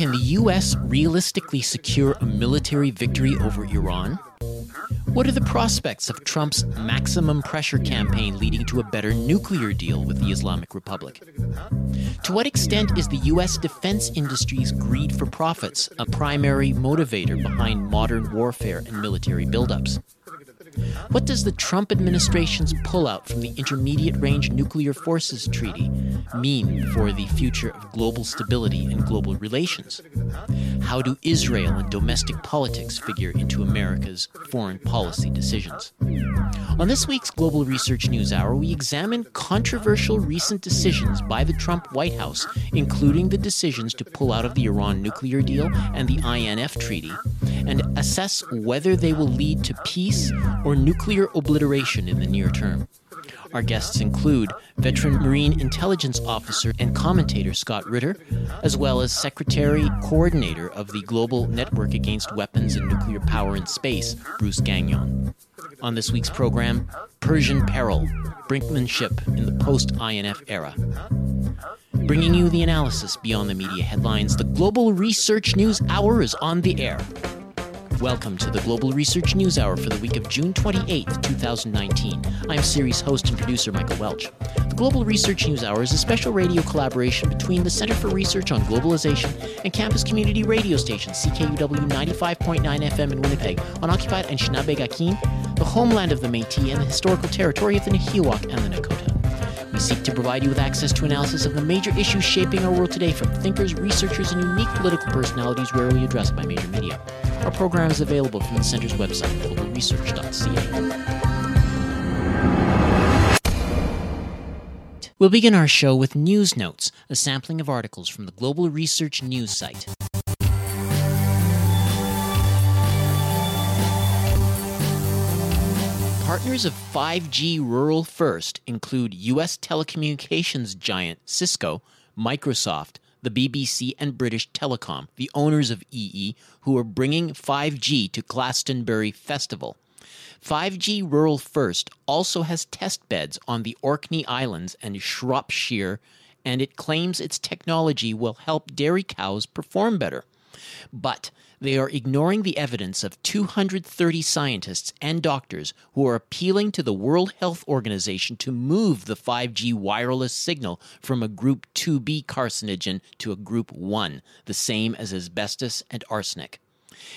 Can the U.S. realistically secure a military victory over Iran? What are the prospects of Trump's maximum pressure campaign leading to a better nuclear deal with the Islamic Republic? To what extent is the U.S. defense industry's greed for profits a primary motivator behind modern warfare and military buildups? What does the Trump administration's pullout from the Intermediate Range Nuclear Forces Treaty mean for the future of global stability and global relations? How do Israel and domestic politics figure into America's foreign policy decisions? On this week's Global Research News Hour, we examine controversial recent decisions by the Trump White House, including the decisions to pull out of the Iran nuclear deal and the INF Treaty, and assess whether they will lead to peace or nuclear obliteration in the near term. Our guests include veteran Marine intelligence officer and commentator Scott Ritter, as well as secretary coordinator of the Global Network Against Weapons and Nuclear Power in Space, Bruce Gagnon. On this week's program, Persian Peril, brinkmanship in the post INF era. Bringing you the analysis beyond the media headlines, the Global Research News Hour is on the air. Welcome to the Global Research News Hour for the week of June 28, 2019. I'm series host and producer Michael Welch. The Global Research News Hour is a special radio collaboration between the Center for Research on Globalization and campus community radio station CKUW 95.9 FM in Winnipeg on occupied Anishinaabe Akin, the homeland of the Métis and the historical territory of the Nehiyawak and the Nakota. We seek to provide you with access to analysis of the major issues shaping our world today from thinkers, researchers, and unique political personalities rarely addressed by major media. Our program is available from the Center's website, globalresearch.ca. We'll begin our show with News Notes, a sampling of articles from the Global Research News site. Partners of 5G Rural First include U.S. telecommunications giant Cisco, Microsoft, the BBC, and British Telecom, the owners of EE, who are bringing 5G to Glastonbury Festival. 5G Rural First also has test beds on the Orkney Islands and Shropshire, and it claims its technology will help dairy cows perform better. But they are ignoring the evidence of 230 scientists and doctors who are appealing to the World Health Organization to move the 5G wireless signal from a group 2B carcinogen to a group 1, the same as asbestos and arsenic.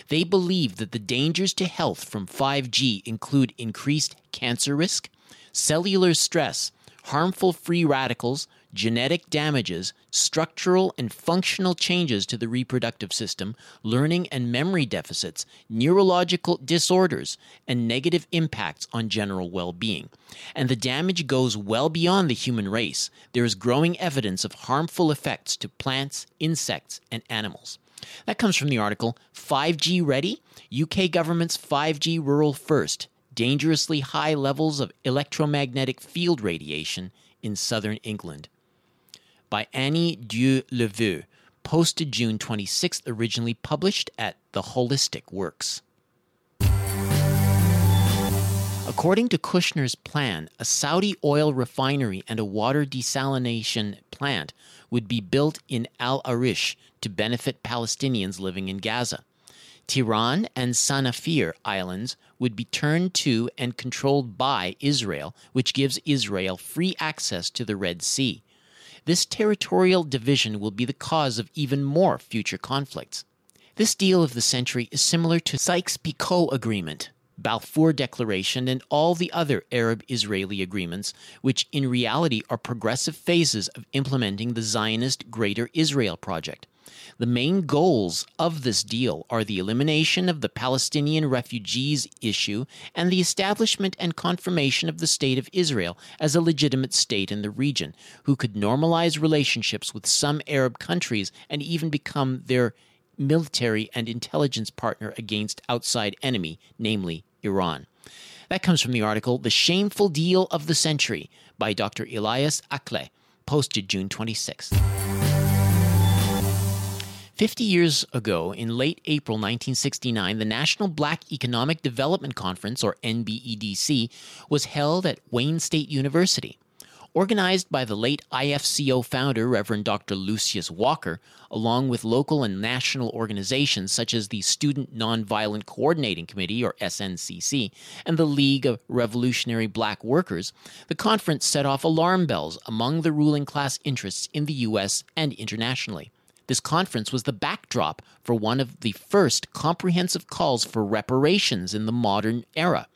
They believe that the dangers to health from 5G include increased cancer risk, cellular stress, harmful free radicals, genetic damages, structural and functional changes to the reproductive system, learning and memory deficits, neurological disorders, and negative impacts on general well being. And the damage goes well beyond the human race. There is growing evidence of harmful effects to plants, insects, and animals. That comes from the article 5G Ready? UK Government's 5G Rural First Dangerously High Levels of Electromagnetic Field Radiation in Southern England by Annie Dieu-Le-Veut, posted June 26th, originally published at The Holistic Works. According to Kushner's plan, a Saudi oil refinery and a water desalination plant would be built in Al Arish to benefit Palestinians living in Gaza. Tiran and Sanafir islands would be turned to and controlled by Israel, which gives Israel free access to the Red Sea. This territorial division will be the cause of even more future conflicts. This deal of the century is similar to Sykes-Picot Agreement, Balfour Declaration, and all the other Arab Israeli agreements, which in reality are progressive phases of implementing the Zionist Greater Israel Project. The main goals of this deal are the elimination of the Palestinian refugees issue and the establishment and confirmation of the State of Israel as a legitimate state in the region, who could normalize relationships with some Arab countries and even become their military and intelligence partner against outside enemy, namely Iran. That comes from the article The Shameful Deal of the Century by Dr. Elias Akleh, posted June 26th. Fifty years ago, in late April 1969, the National Black Economic Development Conference, or NBEDC, was held at Wayne State University. Organized by the late IFCO founder, Reverend Dr. Lucius Walker, along with local and national organizations such as the Student Nonviolent Coordinating Committee, or SNCC, and the League of Revolutionary Black Workers, the conference set off alarm bells among the ruling class interests in the U.S. and internationally. This conference was the backdrop for one of the first comprehensive calls for reparations in the modern era.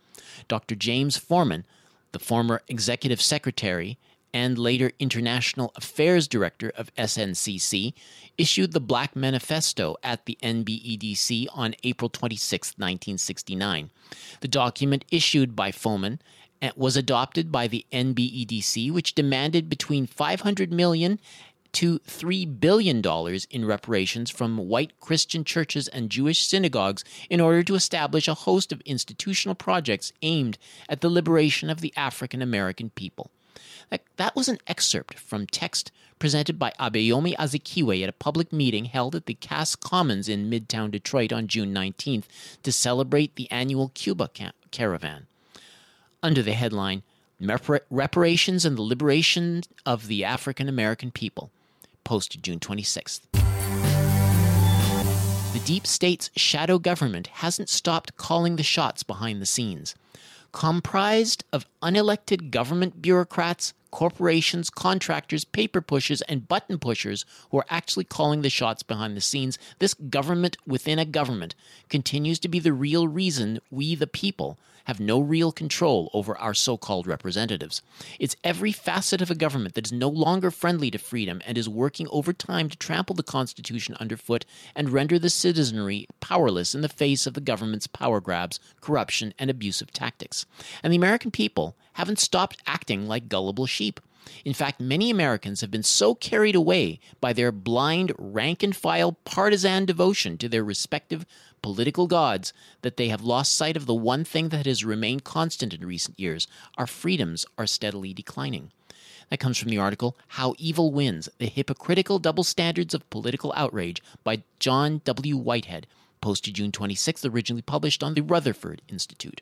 Dr. James Forman, the former executive secretary and later International Affairs Director of SNCC, issued the Black Manifesto at the NBEDC on April 26, 1969. The document issued by Forman eh, was adopted by the NBEDC, which demanded between 500 million to $3 billion in reparations from white Christian churches and Jewish synagogues in order to establish a host of institutional projects aimed at the liberation of the African American people. That, was an excerpt from text presented by Abayomi Azikiwe at a public meeting held at the Cass Commons in Midtown Detroit on June 19th to celebrate the annual Cuba Caravan. Under the headline, Reparations and the Liberation of the African American People, posted June 26th. The deep state's shadow government hasn't stopped calling the shots behind the scenes. Comprised of unelected government bureaucrats, corporations, contractors, paper pushers, and button pushers who are actually calling the shots behind the scenes, this government within a government continues to be the real reason we, the people, have no real control over our so called representatives. It's every facet of a government that is no longer friendly to freedom and is working overtime to trample the Constitution underfoot and render the citizenry powerless in the face of the government's power grabs, corruption, and abusive tactics. And the American people haven't stopped acting like gullible sheep. In fact, many Americans have been so carried away by their blind, rank and file partisan devotion to their respective political gods that they have lost sight of the one thing that has remained constant in recent years our freedoms are steadily declining. That comes from the article How Evil Wins The Hypocritical Double Standards of Political Outrage by John W. Whitehead, posted June 26th, originally published on the Rutherford Institute.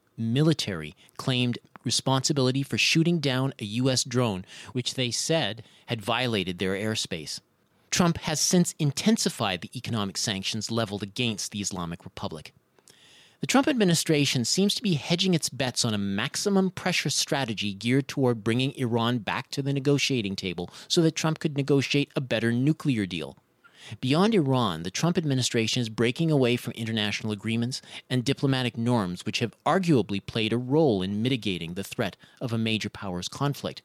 military claimed responsibility for shooting down a U.S. drone, which they said had violated their airspace. Trump has since intensified the economic sanctions leveled against the Islamic Republic. The Trump administration seems to be hedging its bets on a maximum pressure strategy geared toward bringing Iran back to the negotiating table so that Trump could negotiate a better nuclear deal. Beyond Iran, the Trump administration is breaking away from international agreements and diplomatic norms which have arguably played a role in mitigating the threat of a major powers conflict.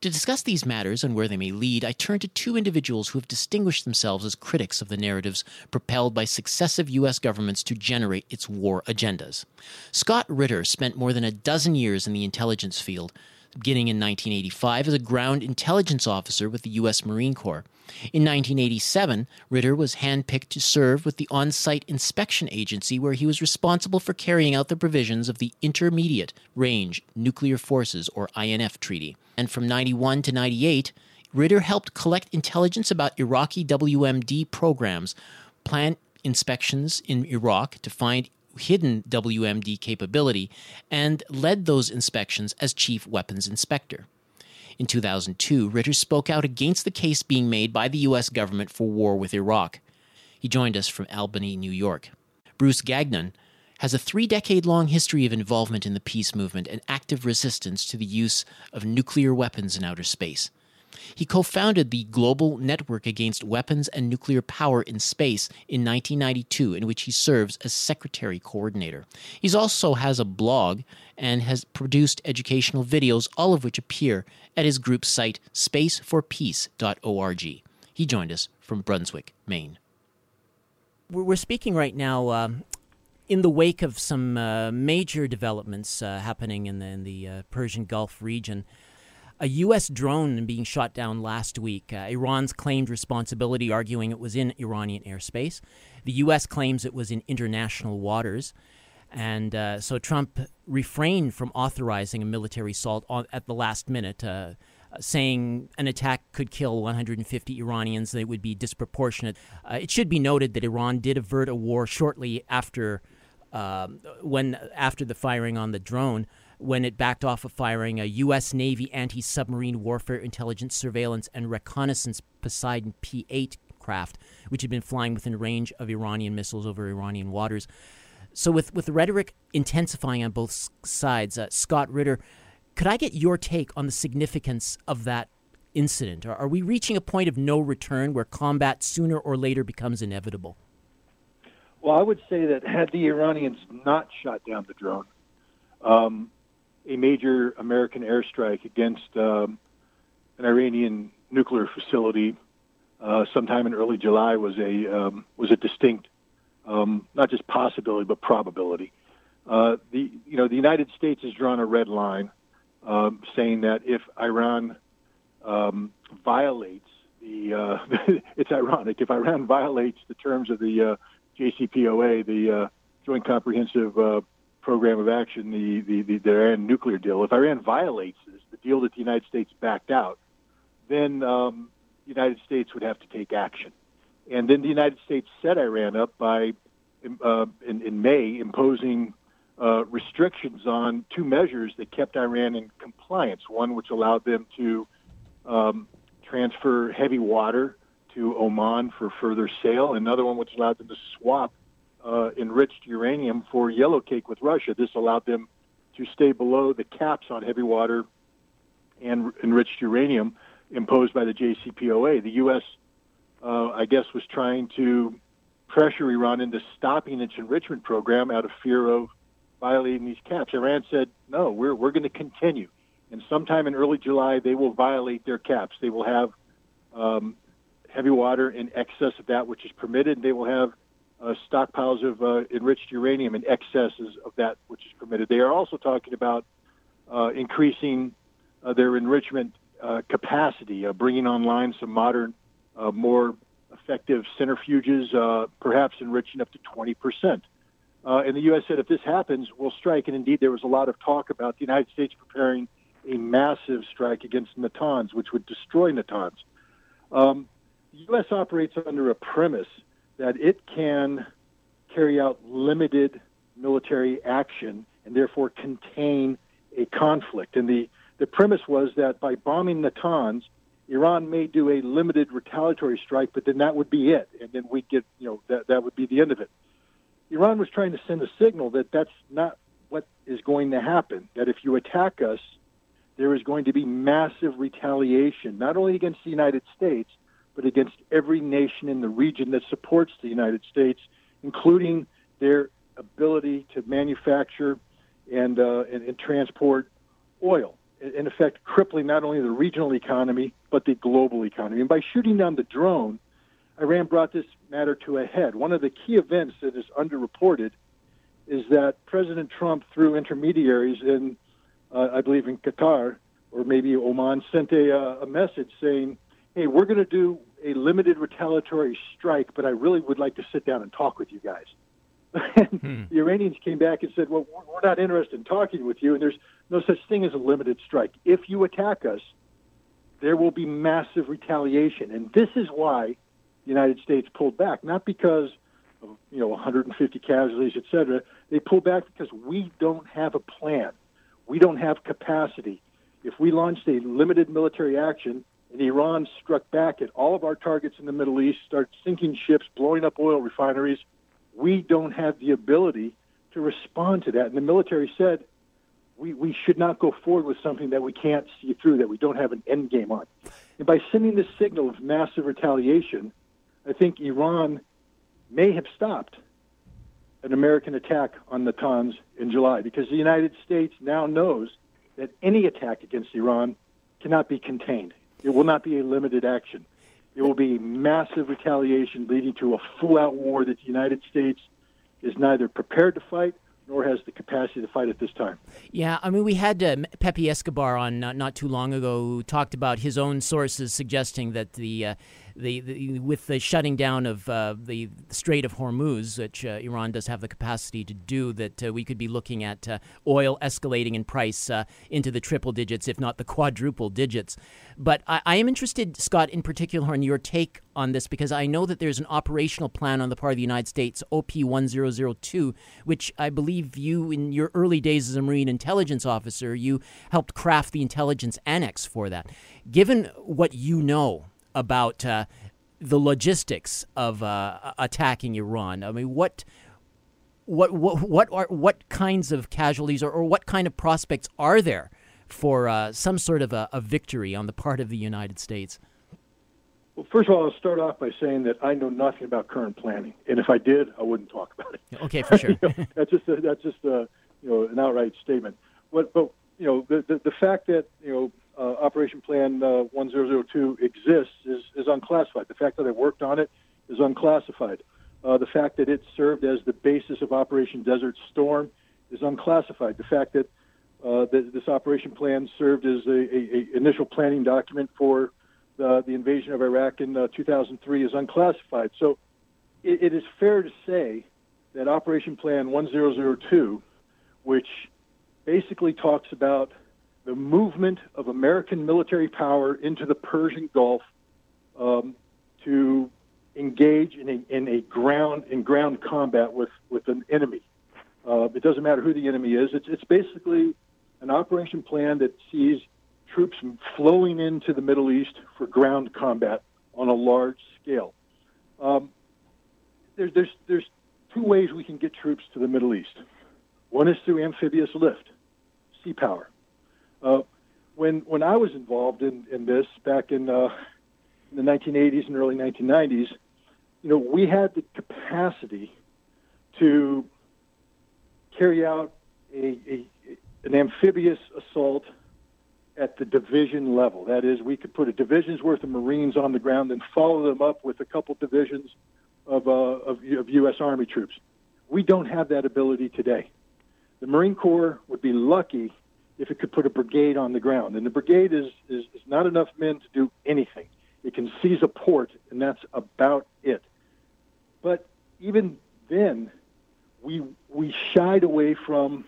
To discuss these matters and where they may lead, I turn to two individuals who have distinguished themselves as critics of the narratives propelled by successive U.S. governments to generate its war agendas. Scott Ritter spent more than a dozen years in the intelligence field, beginning in 1985 as a ground intelligence officer with the U.S. Marine Corps. In 1987, Ritter was handpicked to serve with the on site inspection agency, where he was responsible for carrying out the provisions of the Intermediate Range Nuclear Forces, or INF, Treaty. And from 91 to 98, Ritter helped collect intelligence about Iraqi WMD programs, plant inspections in Iraq to find hidden WMD capability, and led those inspections as chief weapons inspector. In 2002, Ritter spoke out against the case being made by the U.S. government for war with Iraq. He joined us from Albany, New York. Bruce Gagnon has a three decade long history of involvement in the peace movement and active resistance to the use of nuclear weapons in outer space. He co founded the Global Network Against Weapons and Nuclear Power in Space in 1992, in which he serves as secretary coordinator. He also has a blog and has produced educational videos, all of which appear at his group site, spaceforpeace.org. He joined us from Brunswick, Maine. We're speaking right now um, in the wake of some uh, major developments uh, happening in the, in the uh, Persian Gulf region, a U.S. drone being shot down last week. Uh, Iran's claimed responsibility, arguing it was in Iranian airspace. The U.S. claims it was in international waters. And uh, so Trump refrained from authorizing a military assault on, at the last minute, uh, saying an attack could kill 150 Iranians, that it would be disproportionate. it should be noted that Iran did avert a war shortly after um, when after the firing on the drone, when it backed off of firing a U.S. Navy anti-submarine warfare intelligence surveillance and reconnaissance Poseidon P-8 craft, which had been flying within range of Iranian missiles over Iranian waters. So, with with the rhetoric intensifying on both sides, uh, Scott Ritter, could I get your take on the significance of that incident? Are, are we reaching a point of no return where combat sooner or later becomes inevitable? Well, I would say that had the Iranians not shot down the drone, um, a major American airstrike against um, an Iranian nuclear facility uh, sometime in early July was a um, was a distinct, um, not just possibility but probability. Uh, the you know the United States has drawn a red line, um, saying that if Iran um, violates the, uh, it's ironic if Iran violates the terms of the uh, JCPOA, the uh, Joint Comprehensive uh, Program of Action, the, the, the, the Iran nuclear deal, if Iran violates this, the deal that the United States backed out, then um, the United States would have to take action. And then the United States set Iran up by, uh, in, in May, imposing uh, restrictions on two measures that kept Iran in compliance. One which allowed them to um, transfer heavy water to Oman for further sale. Another one which allowed them to swap uh, enriched uranium for yellowcake with Russia. This allowed them to stay below the caps on heavy water and enriched uranium imposed by the JCPOA. The U.S., uh, I guess, was trying to pressure Iran into stopping its enrichment program out of fear of violating these caps. Iran said, no, we're, we're going to continue. And sometime in early July, they will violate their caps. They will have um, heavy water in excess of that which is permitted. They will have uh, stockpiles of uh, enriched uranium in excesses of that which is permitted. They are also talking about uh, increasing uh, their enrichment uh, capacity, uh, bringing online some modern, more effective centrifuges, perhaps enriching up to 20 percent. and the U.S. said if this happens, we'll strike. And indeed, there was a lot of talk about the United States preparing a massive strike against Natanz, which would destroy Natanz. Um, the U.S. operates under a premise that it can carry out limited military action and therefore contain a conflict. And the, the premise was that by bombing Natanz, Iran may do a limited retaliatory strike, but then that would be it. And then we'd get, you know, that, that would be the end of it. Iran was trying to send a signal that that's not what is going to happen, that if you attack us, there is going to be massive retaliation, not only against the United States, but against every nation in the region that supports the United States, including their ability to manufacture and, uh, and, and transport oil. In effect, crippling not only the regional economy, but the global economy. And by shooting down the drone, Iran brought this matter to a head. One of the key events that is underreported is that President Trump, through intermediaries in, uh, I believe, in Qatar or maybe Oman, sent a, uh, a message saying, hey, we're going to do a limited retaliatory strike, but I really would like to sit down and talk with you guys. hmm. the Iranians came back and said, well, we're not interested in talking with you, and there's no such thing as a limited strike. If you attack us, there will be massive retaliation. And this is why the United States pulled back, not because of, you know, 150 casualties, et cetera. They pulled back because we don't have a plan. We don't have capacity. If we launched a limited military action, and Iran struck back at all of our targets in the Middle East, started sinking ships, blowing up oil refineries. We don't have the ability to respond to that. And the military said we, we should not go forward with something that we can't see through, that we don't have an end game on. And by sending this signal of massive retaliation, I think Iran may have stopped an American attack on the Natanz in July because the United States now knows that any attack against Iran cannot be contained. It will not be a limited action. It will be massive retaliation leading to a full out war that the United States is neither prepared to fight nor has the capacity to fight at this time. Yeah, I mean, we had uh, Pepe Escobar on not, not too long ago who talked about his own sources suggesting that the uh, the, the, with the shutting down of uh, the Strait of Hormuz, which uh, Iran does have the capacity to do, that uh, we could be looking at uh, oil escalating in price uh, into the triple digits, if not the quadruple digits. But I, I, am interested, Scott, in particular, on your take on this because I know that there's an operational plan on the part of the United States, OP 1002, which I believe you, in your early days as a Marine intelligence officer, you helped craft the intelligence annex for that. Given what you know about uh, the logistics of uh, attacking Iran. I mean, what what what what are what kinds of casualties or, or what kind of prospects are there for uh, some sort of a, a, victory on the part of the United States? Well, first of all, I'll start off by saying that I know nothing about current planning, and if I did, I wouldn't talk about it. Okay, for sure. you know, that's just a, that's just a, you know an outright statement. But but you know the, the the fact that you know uh, Operation Plan uh, 1002 exists is, is unclassified. The fact that I worked on it is unclassified. Uh, the fact that it served as the basis of Operation Desert Storm is unclassified. The fact that uh, this operation plan served as a, a, a initial planning document for the, the, invasion of Iraq in uh, 2003 is unclassified. So it, it is fair to say that Operation Plan 1002, which basically talks about the movement of American military power into the Persian Gulf um, to engage in a, in a ground in ground combat with, with an enemy. Uh, it doesn't matter who the enemy is. It's, it's basically an operation plan that sees troops flowing into the Middle East for ground combat on a large scale. Um, there's, there's, there's two ways we can get troops to the Middle East. One is through amphibious lift, sea power. Uh, when when I was involved in, in this back in, uh, in the 1980s and early 1990s, you know, we had the capacity to carry out a, a an amphibious assault at the division level. That is, we could put a division's worth of Marines on the ground and follow them up with a couple divisions of, uh, of, of U.S. Army troops. We don't have that ability today. The Marine Corps would be lucky if it could put a brigade on the ground. And the brigade is, is, is not enough men to do anything. It can seize a port, and that's about it. But even then, we, we shied away from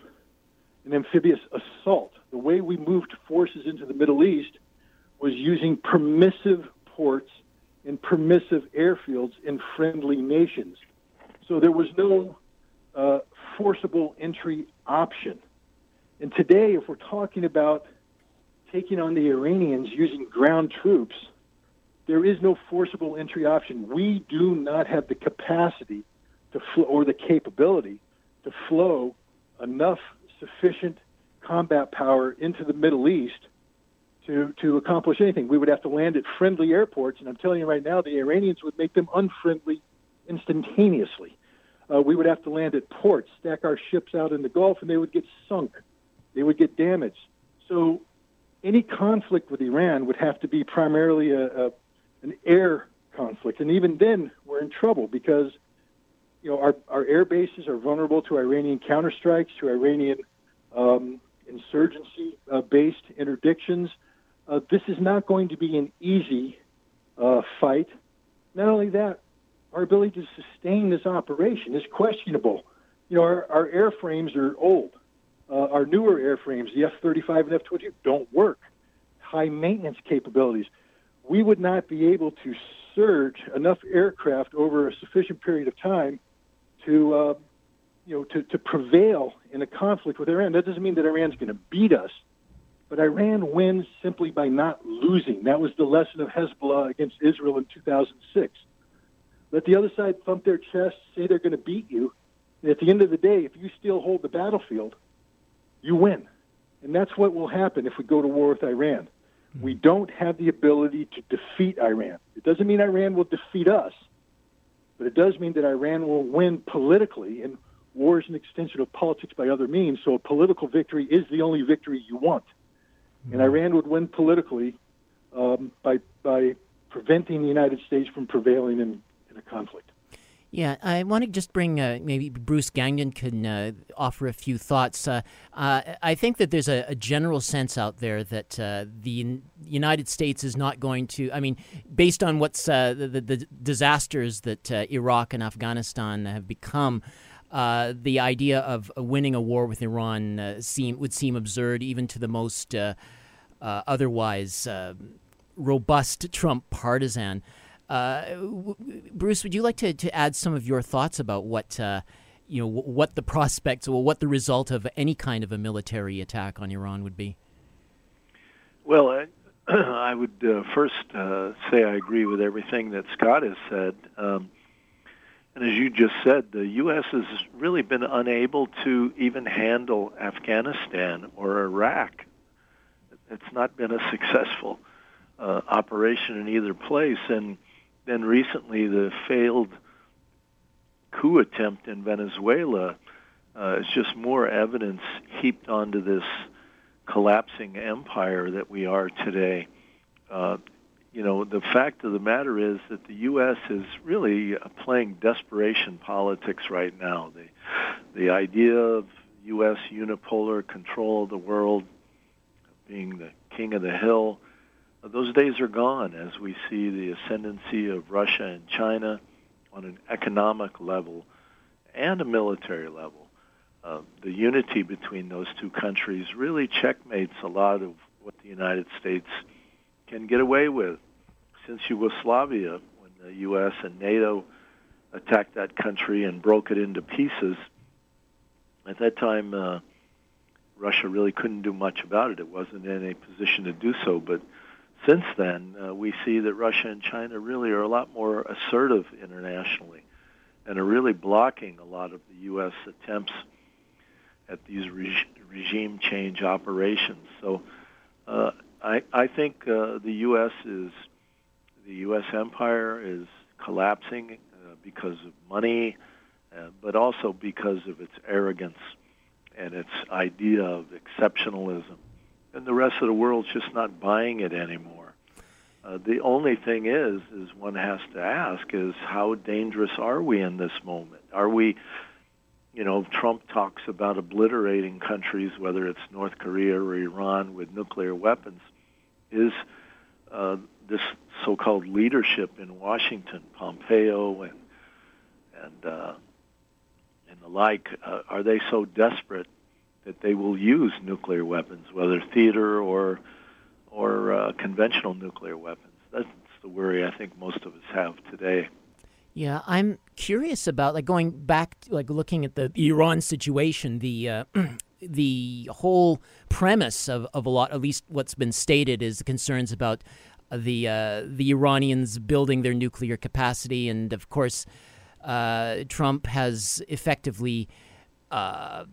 an amphibious assault. The way we moved forces into the Middle East was using permissive ports and permissive airfields in friendly nations. So there was no uh, forcible entry option. And today, if we're talking about taking on the Iranians using ground troops, there is no forcible entry option. We do not have the capacity to fl- or the capability to flow enough sufficient combat power into the Middle East to, to accomplish anything. We would have to land at friendly airports, and I'm telling you right now, the Iranians would make them unfriendly instantaneously. Uh, we would have to land at ports, stack our ships out in the Gulf, and they would get sunk they would get damaged. So any conflict with Iran would have to be primarily a, a an air conflict, and even then we're in trouble because you know our our air bases are vulnerable to Iranian counterstrikes, to Iranian um, insurgency-based uh, interdictions. Uh, this is not going to be an easy uh, fight. Not only that, our ability to sustain this operation is questionable. You know, our, our airframes are old uh, our newer airframes, the F-35 and F-22, don't work. High maintenance capabilities. We would not be able to surge enough aircraft over a sufficient period of time to, uh, you know, to, to prevail in a conflict with Iran. That doesn't mean that Iran's going to beat us, but Iran wins simply by not losing. That was the lesson of Hezbollah against Israel in 2006. Let the other side thump their chest, say they're going to beat you, and at the end of the day, if you still hold the battlefield, you win. And that's what will happen if we go to war with Iran. Hmm. We don't have the ability to defeat Iran. It doesn't mean Iran will defeat us, but it does mean that Iran will win politically, and war is an extension of politics by other means, so a political victory is the only victory you want. And hmm. Iran would win politically um, by, by preventing the United States from prevailing in, in a conflict. Yeah, I want to just bring uh, maybe Bruce Gagnon can uh, offer a few thoughts. Uh, uh I think that there's a, a, general sense out there that uh, the United States is not going to. I mean, based on what's uh, the, the, the, disasters that Iraq and Afghanistan have become. the idea of winning a war with Iran seem would seem absurd, even to the most otherwise robust Trump partisan. Uh, Bruce, would you like to, to add some of your thoughts about what uh, you know what the prospects or what the result of any kind of a military attack on Iran would be? Well, I, I would uh, first uh, say I agree with everything that Scott has said. Um, and as you just said, the U.S. has really been unable to even handle Afghanistan or Iraq. It's not been a successful uh, operation in either place. And then recently the failed coup attempt in Venezuela uh, is just more evidence heaped onto this collapsing empire that we are today. Uh, you know, the fact of the matter is that the U.S. is really uh, playing desperation politics right now. The, the idea of U.S. unipolar control of the world, being the king of the hill, those days are gone as we see the ascendancy of Russia and China on an economic level and a military level. Uh, the unity between those two countries really checkmates a lot of what the United States can get away with. Since Yugoslavia, when the U.S. and NATO attacked that country and broke it into pieces, at that time, uh, Russia really couldn't do much about it. It wasn't in a position to do so, but since then, uh, we see that Russia and China really are a lot more assertive internationally and are really blocking a lot of the U.S. attempts at these reg- regime change operations. So uh, I, I think uh, the U.S. is the U.S. empire is collapsing uh, because of money, uh, but also because of its arrogance and its idea of exceptionalism and the rest of the world's just not buying it anymore. Uh, the only thing is, is one has to ask, is how dangerous are we in this moment? Are we, you know, Trump talks about obliterating countries, whether it's North Korea or Iran, with nuclear weapons. Is uh, this so-called leadership in Washington, Pompeo and and uh, and the like, uh, are they so desperate that they will use nuclear weapons, whether theater or or uh, conventional nuclear weapons. That's the worry I think most of us have today. Yeah, I'm curious about like going back, to, like looking at the Iran situation. The uh, the whole premise of, of a lot, at least what's been stated, is the concerns about the uh, the Iranians building their nuclear capacity, and of course, uh, Trump has effectively uh,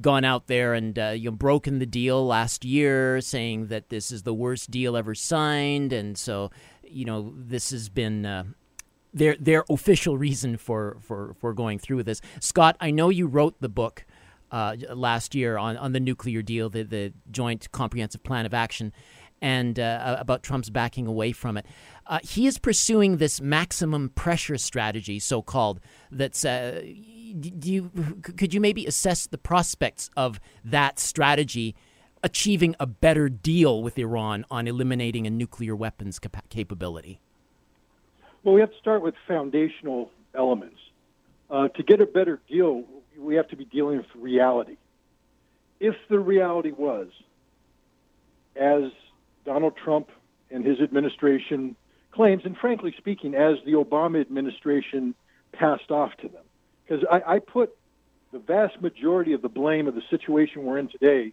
gone out there and uh, you know broken the deal last year, saying that this is the worst deal ever signed, and so you know this has been. Uh, their their official reason for, for, for going through with this. Scott, I know you wrote the book uh, last year on, on the nuclear deal, the, the Joint Comprehensive Plan of Action, and uh, about Trump's backing away from it. Uh, he is pursuing this maximum pressure strategy, so called, that's uh, do you could you maybe assess the prospects of that strategy achieving a better deal with Iran on eliminating a nuclear weapons cap- capability? Well, we have to start with foundational elements. Uh, to get a better deal, we have to be dealing with reality. If the reality was, as Donald Trump and his administration claims, and frankly speaking, as the Obama administration passed off to them, because I, I put the vast majority of the blame of the situation we're in today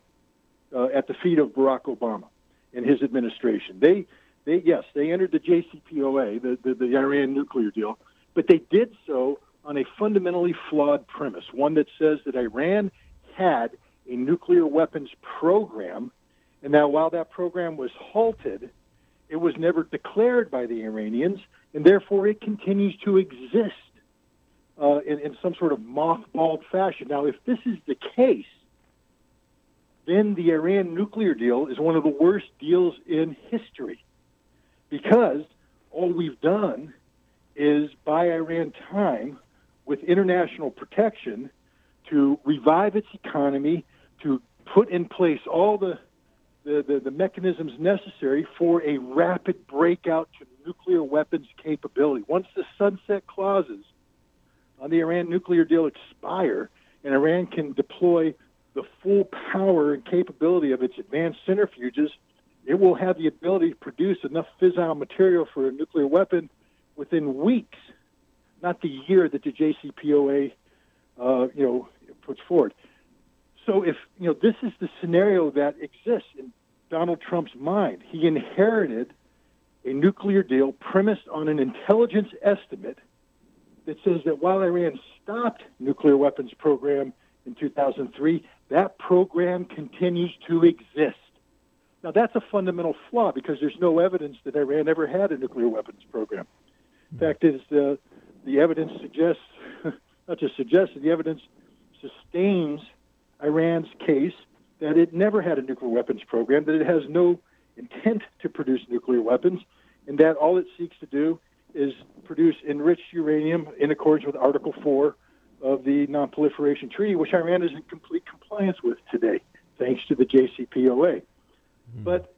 uh, at the feet of Barack Obama and his administration. They, they yes, they entered the JCPOA, the, the, the Iran nuclear deal, but they did so on a fundamentally flawed premise, one that says that Iran had a nuclear weapons program, and now while that program was halted, it was never declared by the Iranians, and therefore it continues to exist uh, in, in some sort of mothballed fashion. Now, if this is the case, then the Iran nuclear deal is one of the worst deals in history because all we've done is buy Iran time with international protection to revive its economy, to put in place all the, the, the, the mechanisms necessary for a rapid breakout to nuclear weapons capability. Once the sunset clauses on the Iran nuclear deal expire and Iran can deploy the full power and capability of its advanced centrifuges, it will have the ability to produce enough fissile material for a nuclear weapon within weeks, not the year that the JCPOA, uh, you know, puts forward. So if you know this is the scenario that exists in Donald Trump's mind, he inherited a nuclear deal premised on an intelligence estimate that says that while Iran stopped nuclear weapons program in 2003, that program continues to exist. Now that's a fundamental flaw because there's no evidence that Iran ever had a nuclear weapons program. In fact, is uh, the evidence suggests, not just suggests, the evidence sustains Iran's case that it never had a nuclear weapons program, that it has no intent to produce nuclear weapons, and that all it seeks to do is produce enriched uranium in accordance with Article 4 of the Non-Proliferation Treaty, which Iran is in complete compliance with today, thanks to the JCPOA. Mm-hmm. But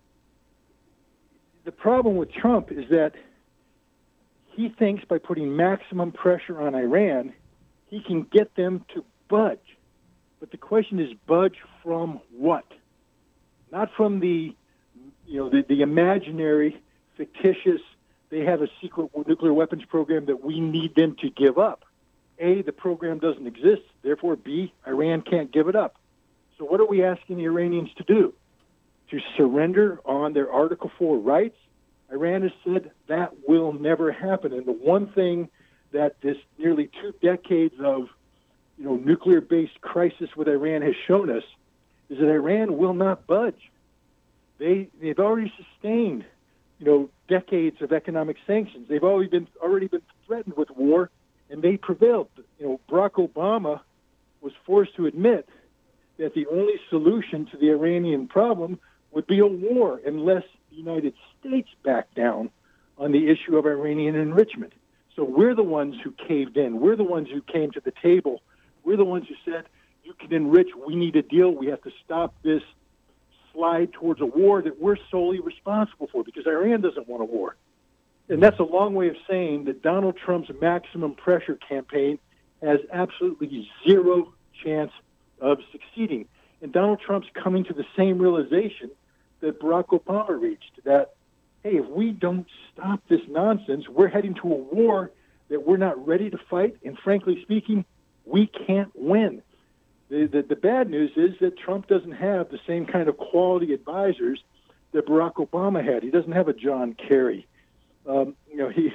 the problem with Trump is that he thinks by putting maximum pressure on Iran, he can get them to budge. But the question is, budge from what? Not from the, you know, the, the imaginary, fictitious. They have a secret nuclear weapons program that we need them to give up. A, the program doesn't exist. Therefore, B, Iran can't give it up. So, what are we asking the Iranians to do? To surrender on their Article 4 rights Iran has said that will never happen. And the one thing that this nearly two decades of you know nuclear-based crisis with Iran has shown us is that Iran will not budge. They they've already sustained you know decades of economic sanctions. They've already been already been threatened with war, and they prevailed. You know Barack Obama was forced to admit that the only solution to the Iranian problem would be a war unless the United States backed down on the issue of Iranian enrichment. So we're the ones who caved in. We're the ones who came to the table. We're the ones who said, you can enrich. We need a deal. We have to stop this slide towards a war that we're solely responsible for because Iran doesn't want a war. And that's a long way of saying that Donald Trump's maximum pressure campaign has absolutely zero chance of succeeding. And Donald Trump's coming to the same realization that Barack Obama reached that, hey, if we don't stop this nonsense, we're heading to a war that we're not ready to fight. And frankly speaking, we can't win. The, the, the bad news is that Trump doesn't have the same kind of quality advisors that Barack Obama had. He doesn't have a John Kerry. Um, you know, he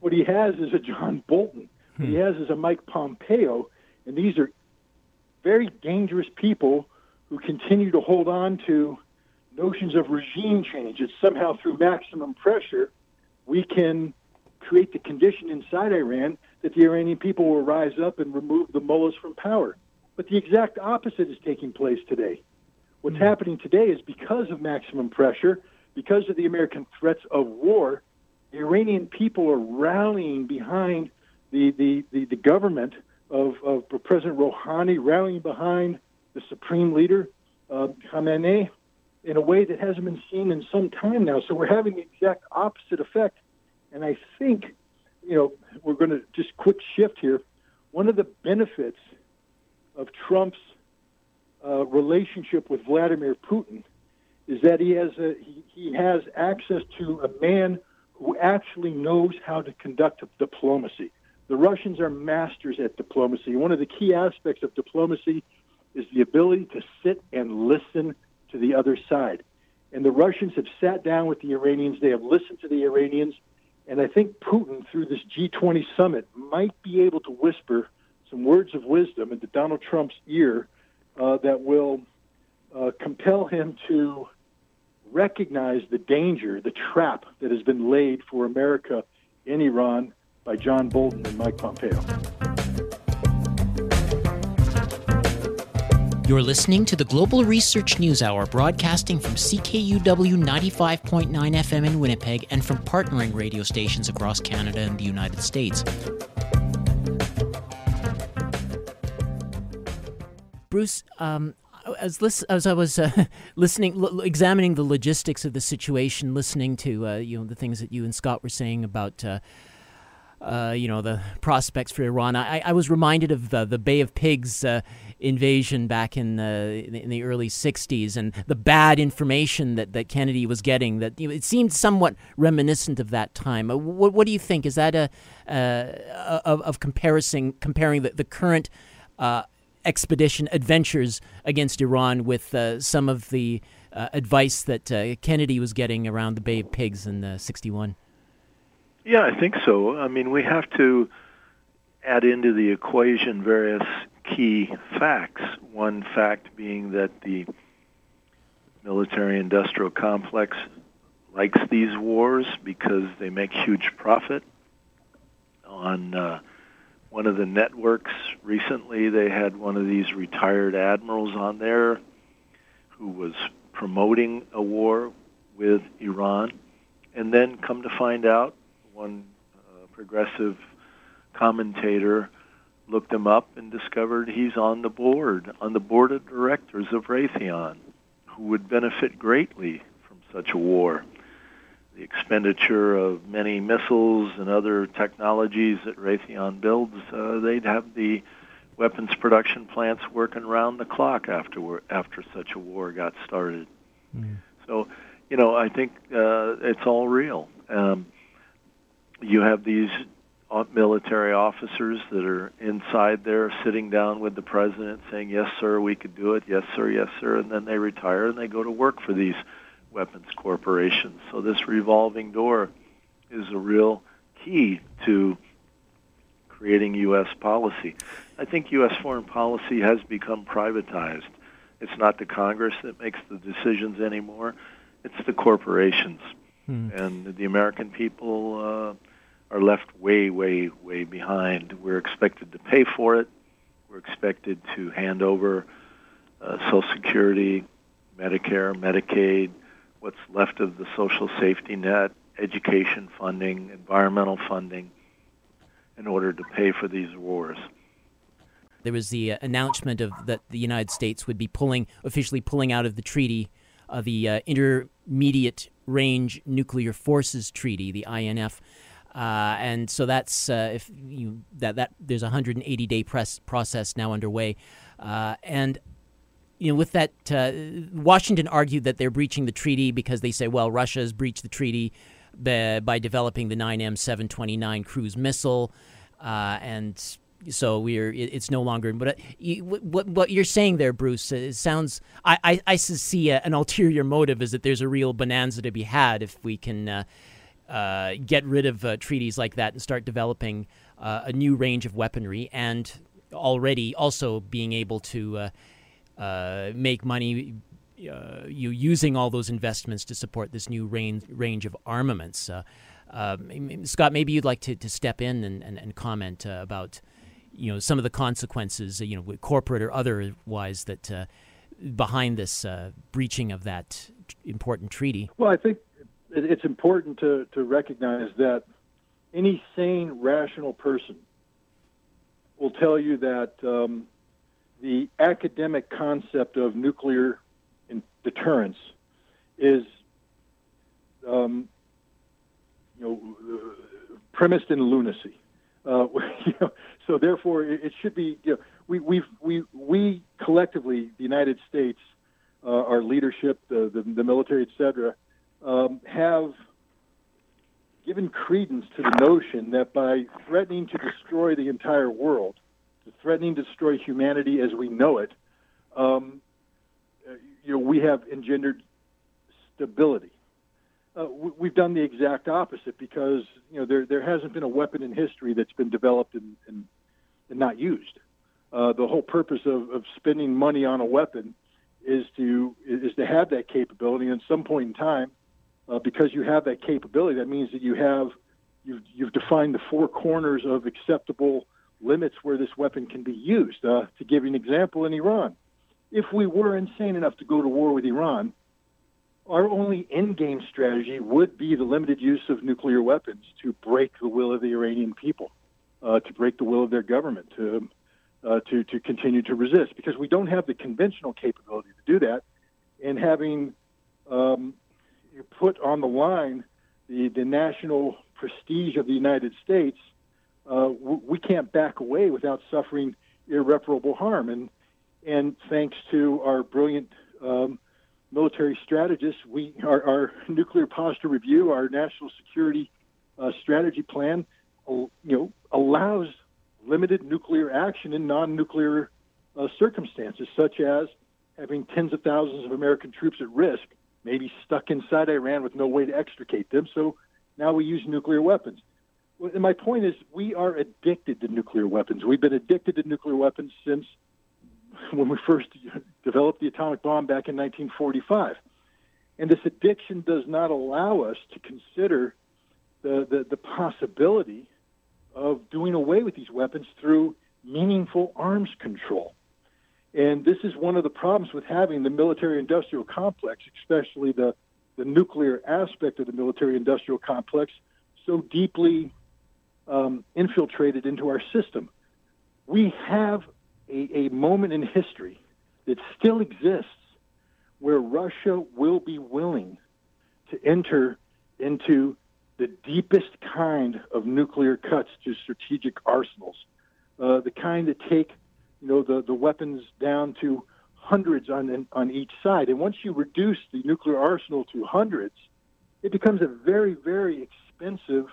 what he has is a John Bolton. What he hmm. has is a Mike Pompeo, and these are very dangerous people who continue to hold on to notions of regime change. It's somehow through maximum pressure we can create the condition inside Iran that the Iranian people will rise up and remove the mullahs from power. But the exact opposite is taking place today. What's mm-hmm. happening today is because of maximum pressure, because of the American threats of war, the Iranian people are rallying behind the, the, the, the government of, of President Rouhani, rallying behind the supreme leader, uh, Khamenei, in a way that hasn't been seen in some time now. So we're having the exact opposite effect. And I think, you know, we're going to just quick shift here. One of the benefits of Trump's uh, relationship with Vladimir Putin is that he has a, he, he has access to a man who actually knows how to conduct diplomacy. The Russians are masters at diplomacy. One of the key aspects of diplomacy is the ability to sit and listen to the other side. And the Russians have sat down with the Iranians. They have listened to the Iranians. And I think Putin, through this G20 summit, might be able to whisper some words of wisdom into Donald Trump's ear uh, that will uh, compel him to recognize the danger, the trap that has been laid for America in Iran by John Bolton and Mike Pompeo. You're listening to the Global Research News Hour, broadcasting from CKUW 95.9 FM in Winnipeg and from partnering radio stations across Canada and the United States. Bruce, um, as, as I was uh, listening, l- examining the logistics of the situation, listening to uh, you know the things that you and Scott were saying about. Uh, uh, you know, the prospects for Iran. I, I was reminded of the, the Bay of Pigs uh, invasion back in the in the early movie and the bad information that, that Kennedy was getting. That you know, it seemed somewhat reminiscent of that time. Uh, what, what do you think? Is that a uh, of, of comparison comparing the, the current uh, expedition adventures against Iran with uh, some of the uh, advice that Kennedy was getting around the Bay of Pigs in '61? Yeah, I think so. I mean, we have to add into the equation various key facts. One fact being that the military industrial complex likes these wars because they make huge profit. On uh, one of the networks recently, they had one of these retired admirals on there who was promoting a war with Iran. And then come to find out, one uh, progressive commentator looked him up and discovered he's on the board, on the board of directors of Raytheon, who would benefit greatly from such a war. The expenditure of many missiles and other technologies that Raytheon builds, uh, they'd have the weapons production plants working round the clock after after such a war got started. Mm. So, you know, I think uh, it's all real. Um, you have these military officers that are inside there sitting down with the president saying, Yes, sir, we could do it. Yes, sir, yes, sir. And then they retire and they go to work for these weapons corporations. So this revolving door is a real key to creating U.S. policy. I think U.S. foreign policy has become privatized. It's not the Congress that makes the decisions anymore, it's the corporations. Hmm. And the American people. Uh, are left way, way, way behind. We're expected to pay for it. We're expected to hand over uh, Social Security, Medicare, Medicaid, what's left of the social safety net, education funding, environmental funding, in order to pay for these wars. There was the uh, announcement of that the United States would be pulling officially pulling out of the treaty, uh, the uh, Intermediate Range Nuclear Forces Treaty, the INF. Uh, and so that's uh, if you that that there's a 180 day press process now underway, uh, and you know with that uh, Washington argued that they're breaching the treaty because they say well Russia has breached the treaty by, by developing the 9M 729 cruise missile, uh, and so we're it's no longer but uh, what what you're saying there bruce it sounds i i, I see a, an ulterior motive is that there's a real bonanza to be had if we can uh, get rid of uh, treaties like that and start developing uh, a new range of weaponry and already also being able to uh, make money you using all those investments to support this new range, range of armaments. Scott, maybe you'd like to, to step in and, and, and comment about you know some of the consequences, you know, corporate or otherwise, that behind this breaching of that important treaty. Well, I think it's important to, to recognize that any sane, rational person will tell you that um, the academic concept of nuclear deterrence is, um, you know, premised in lunacy. Uh, you know, so therefore, it, should be. You know, we we we we collectively, the United States, uh, our leadership, the, the, the military, et cetera, um, have given credence to the notion that by threatening to destroy the entire world, threatening to destroy humanity as we know it, um, you know, we have engendered stability. Uh, we've done the exact opposite because you know there there hasn't been a weapon in history that's been developed and, and, and not used. Uh, the whole purpose of, of spending money on a weapon is to is to have that capability. And at some point in time, uh, because you have that capability. That means that you have you've, you've defined the four corners of acceptable limits where this weapon can be used. Uh, to give you an example, in Iran, if we were insane enough to go to war with Iran, our only end-game strategy would be the limited use of nuclear weapons to break the will of the Iranian people, uh, to break the will of their government, to uh, to to continue to resist because we don't have the conventional capability to do that, and having um, put on the line the the national prestige of the United States, uh, we can't back away without suffering irreparable harm. And and thanks to our brilliant um, military strategists, we our, our, nuclear posture review, our national security uh, strategy plan, you know, allows limited nuclear action in non-nuclear uh, circumstances, such as having tens of thousands of American troops at risk, maybe stuck inside Iran with no way to extricate them. So now we use nuclear weapons. And my point is, we are addicted to nuclear weapons. We've been addicted to nuclear weapons since when we first developed the atomic bomb back in 1945. And this addiction does not allow us to consider the, the, the possibility of doing away with these weapons through meaningful arms control. And this is one of the problems with having the military industrial complex, especially the, the nuclear aspect of the military industrial complex, so deeply um, infiltrated into our system. We have a, a moment in history that still exists where Russia will be willing to enter into the deepest kind of nuclear cuts to strategic arsenals, uh, the kind that take, you know, the, the weapons down to hundreds on on each side. And once you reduce the nuclear arsenal to hundreds, it becomes a very very expensive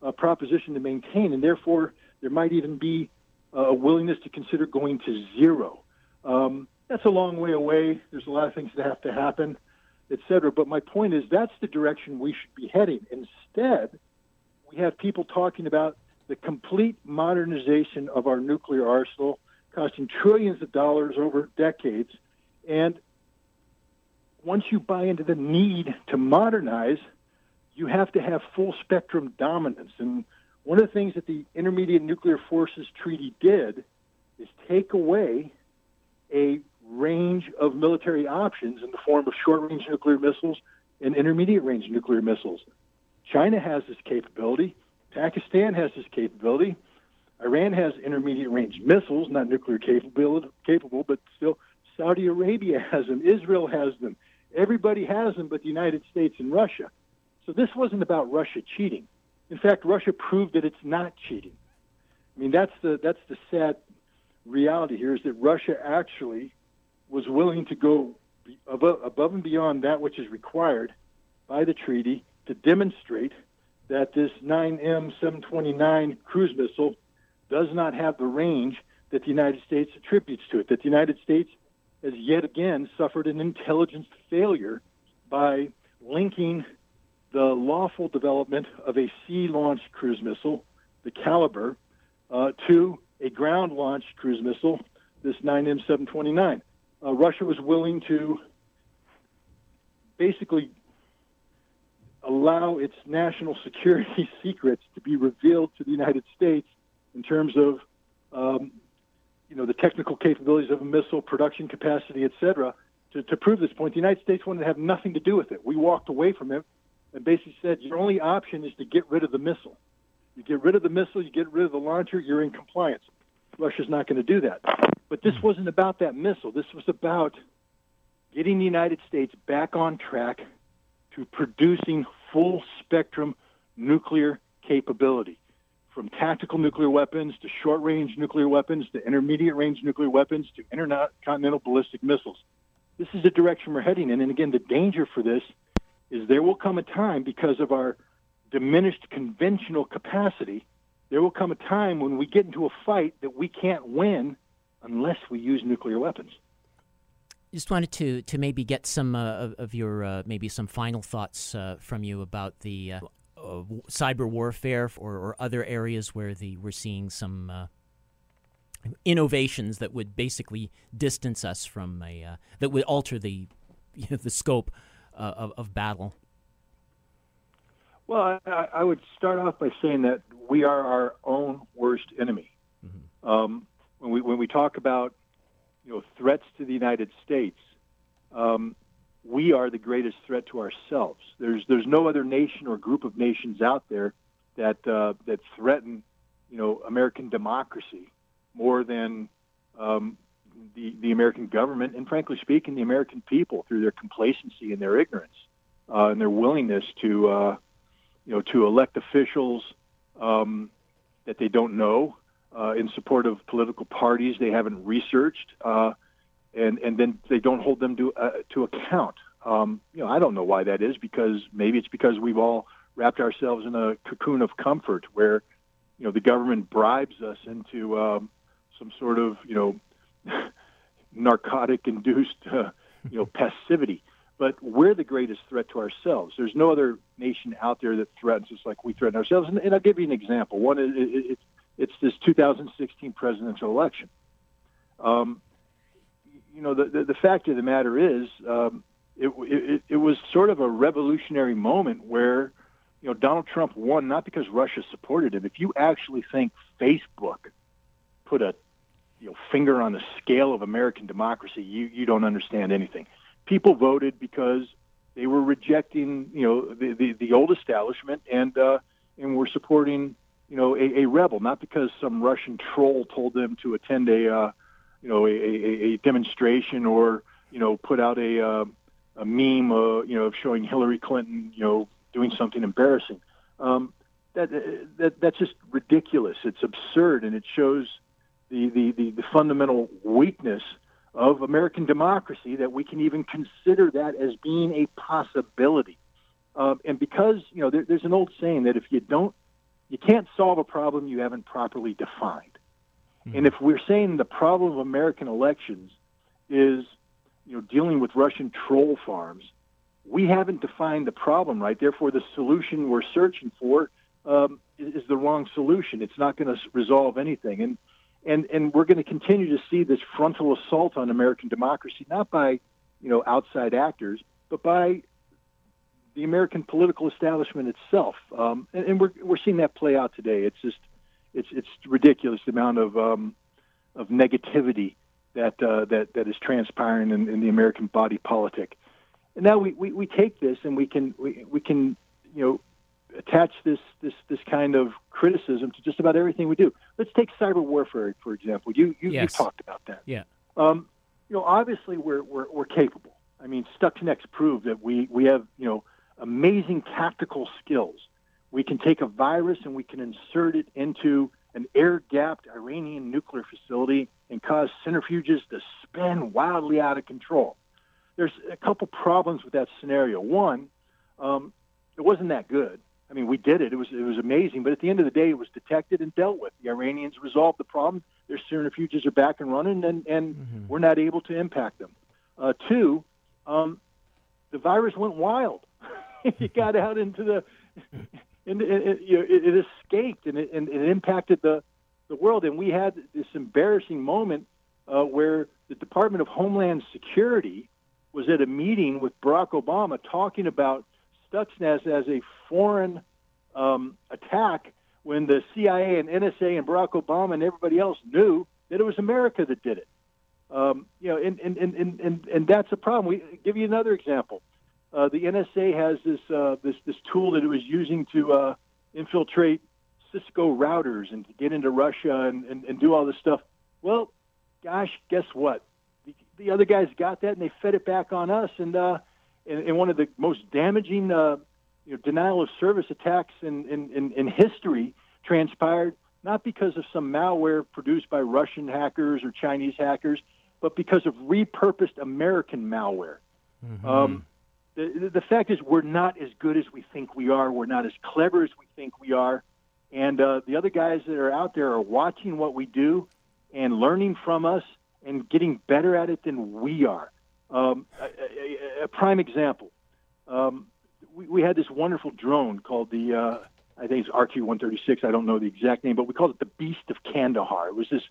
uh, proposition to maintain, and therefore there might even be a willingness to consider going to zero. Um, that's a long way away. There's a lot of things that have to happen, et cetera. But my point is that's the direction we should be heading. Instead, we have people talking about the complete modernization of our nuclear arsenal, costing trillions of dollars over decades. And once you buy into the need to modernize, you have to have full spectrum dominance. And one of the things that the Intermediate Nuclear Forces Treaty did is take away a range of military options in the form of short range nuclear missiles and intermediate range nuclear missiles. China has this capability. Pakistan has this capability. Iran has intermediate range missiles, not nuclear capable, capable, but still Saudi Arabia has them. Israel has them. Everybody has them but the United States and Russia. So this wasn't about Russia cheating. In fact, Russia proved that it's not cheating. I mean, that's the that's the sad reality here is that Russia actually was willing to go above, above and beyond that which is required by the treaty to demonstrate that this 9M729 cruise missile does not have the range that the United States attributes to it. That the United States has yet again suffered an intelligence failure by linking the lawful development of a sea-launched cruise missile, the Kalibr, uh, to a ground-launched cruise missile, this 9M729. Uh, Russia was willing to basically allow its national security secrets to be revealed to the United States in terms of, um, you know, the technical capabilities of a missile, production capacity, et cetera, to, to prove this point. The United States wanted to have nothing to do with it. We walked away from it and basically said your only option is to get rid of the missile. You get rid of the missile, you get rid of the launcher, you're in compliance. Russia's not going to do that. But this wasn't about that missile. This was about getting the United States back on track to producing full spectrum nuclear capability from tactical nuclear weapons to short range nuclear weapons to intermediate range nuclear weapons to intercontinental ballistic missiles. This is the direction we're heading in. And again, the danger for this is there will come a time because of our diminished conventional capacity, there will come a time when we get into a fight that we can't win unless we use nuclear weapons. Just wanted to to maybe get some uh, of, your uh, maybe some final thoughts uh, from you about the uh, cyber warfare or, or, other areas where the we're seeing some uh, innovations that would basically distance us from a that would alter the you know, the scope uh, of, of, battle? Well, I, I, would start off by saying that we are our own worst enemy. Mm-hmm. Um, when we when we talk about you know threats to the United States, um, we are the greatest threat to ourselves. There's there's no other nation or group of nations out there that uh, that threaten you know American democracy more than um, the the American government and, frankly speaking, the American people through their complacency and their ignorance uh, and their willingness to uh, you know to elect officials um, that they don't know uh, in support of political parties they haven't researched, uh, and and then they don't hold them to uh, to account. Um, you know, I don't know why that is because maybe it's because we've all wrapped ourselves in a cocoon of comfort where you know the government bribes us into um, some sort of you know narcotic induced uh, you know passivity but we're the greatest threat to ourselves. There's no other nation out there that threatens us like we threaten ourselves. And, and I'll give you an example. One, it, it, it's this 2016 presidential election. Um, you know, the, the, the fact of the matter is, um, it, it, it was sort of a revolutionary moment where, you know, Donald Trump won not because Russia supported him. If you actually think Facebook put a you know, finger on the scale of American democracy, you, you don't understand anything. People voted because they were rejecting, you know, the, the, the old establishment and uh, and were supporting, you know, a, a rebel, not because some Russian troll told them to attend a, uh, you know, a, a, a demonstration or you know put out a uh, a meme, uh, you know, of showing Hillary Clinton, you know, doing something embarrassing. Um, that that that's just ridiculous. It's absurd, and it shows the the, the, the fundamental weakness of American democracy that we can even consider that as being a possibility. Uh, and because you know, there, there's an old saying that if you don't, you can't solve a problem you haven't properly defined. Mm-hmm. And if we're saying the problem of American elections is, you know, dealing with Russian troll farms, we haven't defined the problem right. Therefore, the solution we're searching for um, is, the wrong solution. It's not going to resolve anything. And and and we're going to continue to see this frontal assault on American democracy, not by you know outside actors, but by the American political establishment itself. Um, and, and, we're we're seeing that play out today. It's just it's it's ridiculous the amount of um, of negativity that uh, that that is transpiring in, in, the American body politic. And now we, we, we take this and we can we, we can you know attach this this this kind of criticism to just about everything we do. Let's take cyber warfare for example. You you, yes. you talked about that. Yeah. Um, you know, obviously we're, we're we're capable. I mean, Stuxnet proved that we we have you know amazing tactical skills. We can take a virus and we can insert it into an air-gapped Iranian nuclear facility and cause centrifuges to spin wildly out of control. There's a couple problems with that scenario. One, um, it wasn't that good. I mean, we did it. It was it was amazing. But at the end of the day, it was detected and dealt with. The Iranians resolved the problem. Their centrifuges are back and running, and and mm-hmm. we're not able to impact them. Uh, two, um, the virus went wild. it got out into the, into, it, it, it escaped and it, and it impacted the the world. And we had this embarrassing moment uh, where the Department of Homeland Security was at a meeting with Barack Obama talking about Stuxnet as a foreign um, attack when the CIA and NSA and Barack Obama and everybody else knew that it was America that did it. Um, you know, and, and, and, and, and that's a problem. We give you another example. Uh, the NSA has this, uh, this, this tool that it was using to uh, infiltrate Cisco routers and to get into Russia and, and, and do all this stuff. Well, gosh, guess what? The, the other guys got that and they fed it back on us. And uh, in, in one of the most damaging uh, you know, denial of service attacks in, in, in, in history transpired not because of some malware produced by Russian hackers or Chinese hackers, but because of repurposed American malware. Mm-hmm. Um, the, the fact is, we're not as good as we think we are. We're not as clever as we think we are. And uh, the other guys that are out there are watching what we do and learning from us and getting better at it than we are. Um, a, a, a, prime example. Um, we, we, had this wonderful drone called the, uh, I think it's RQ-136. I don't know the exact name, but we called it the Beast of Kandahar. It was this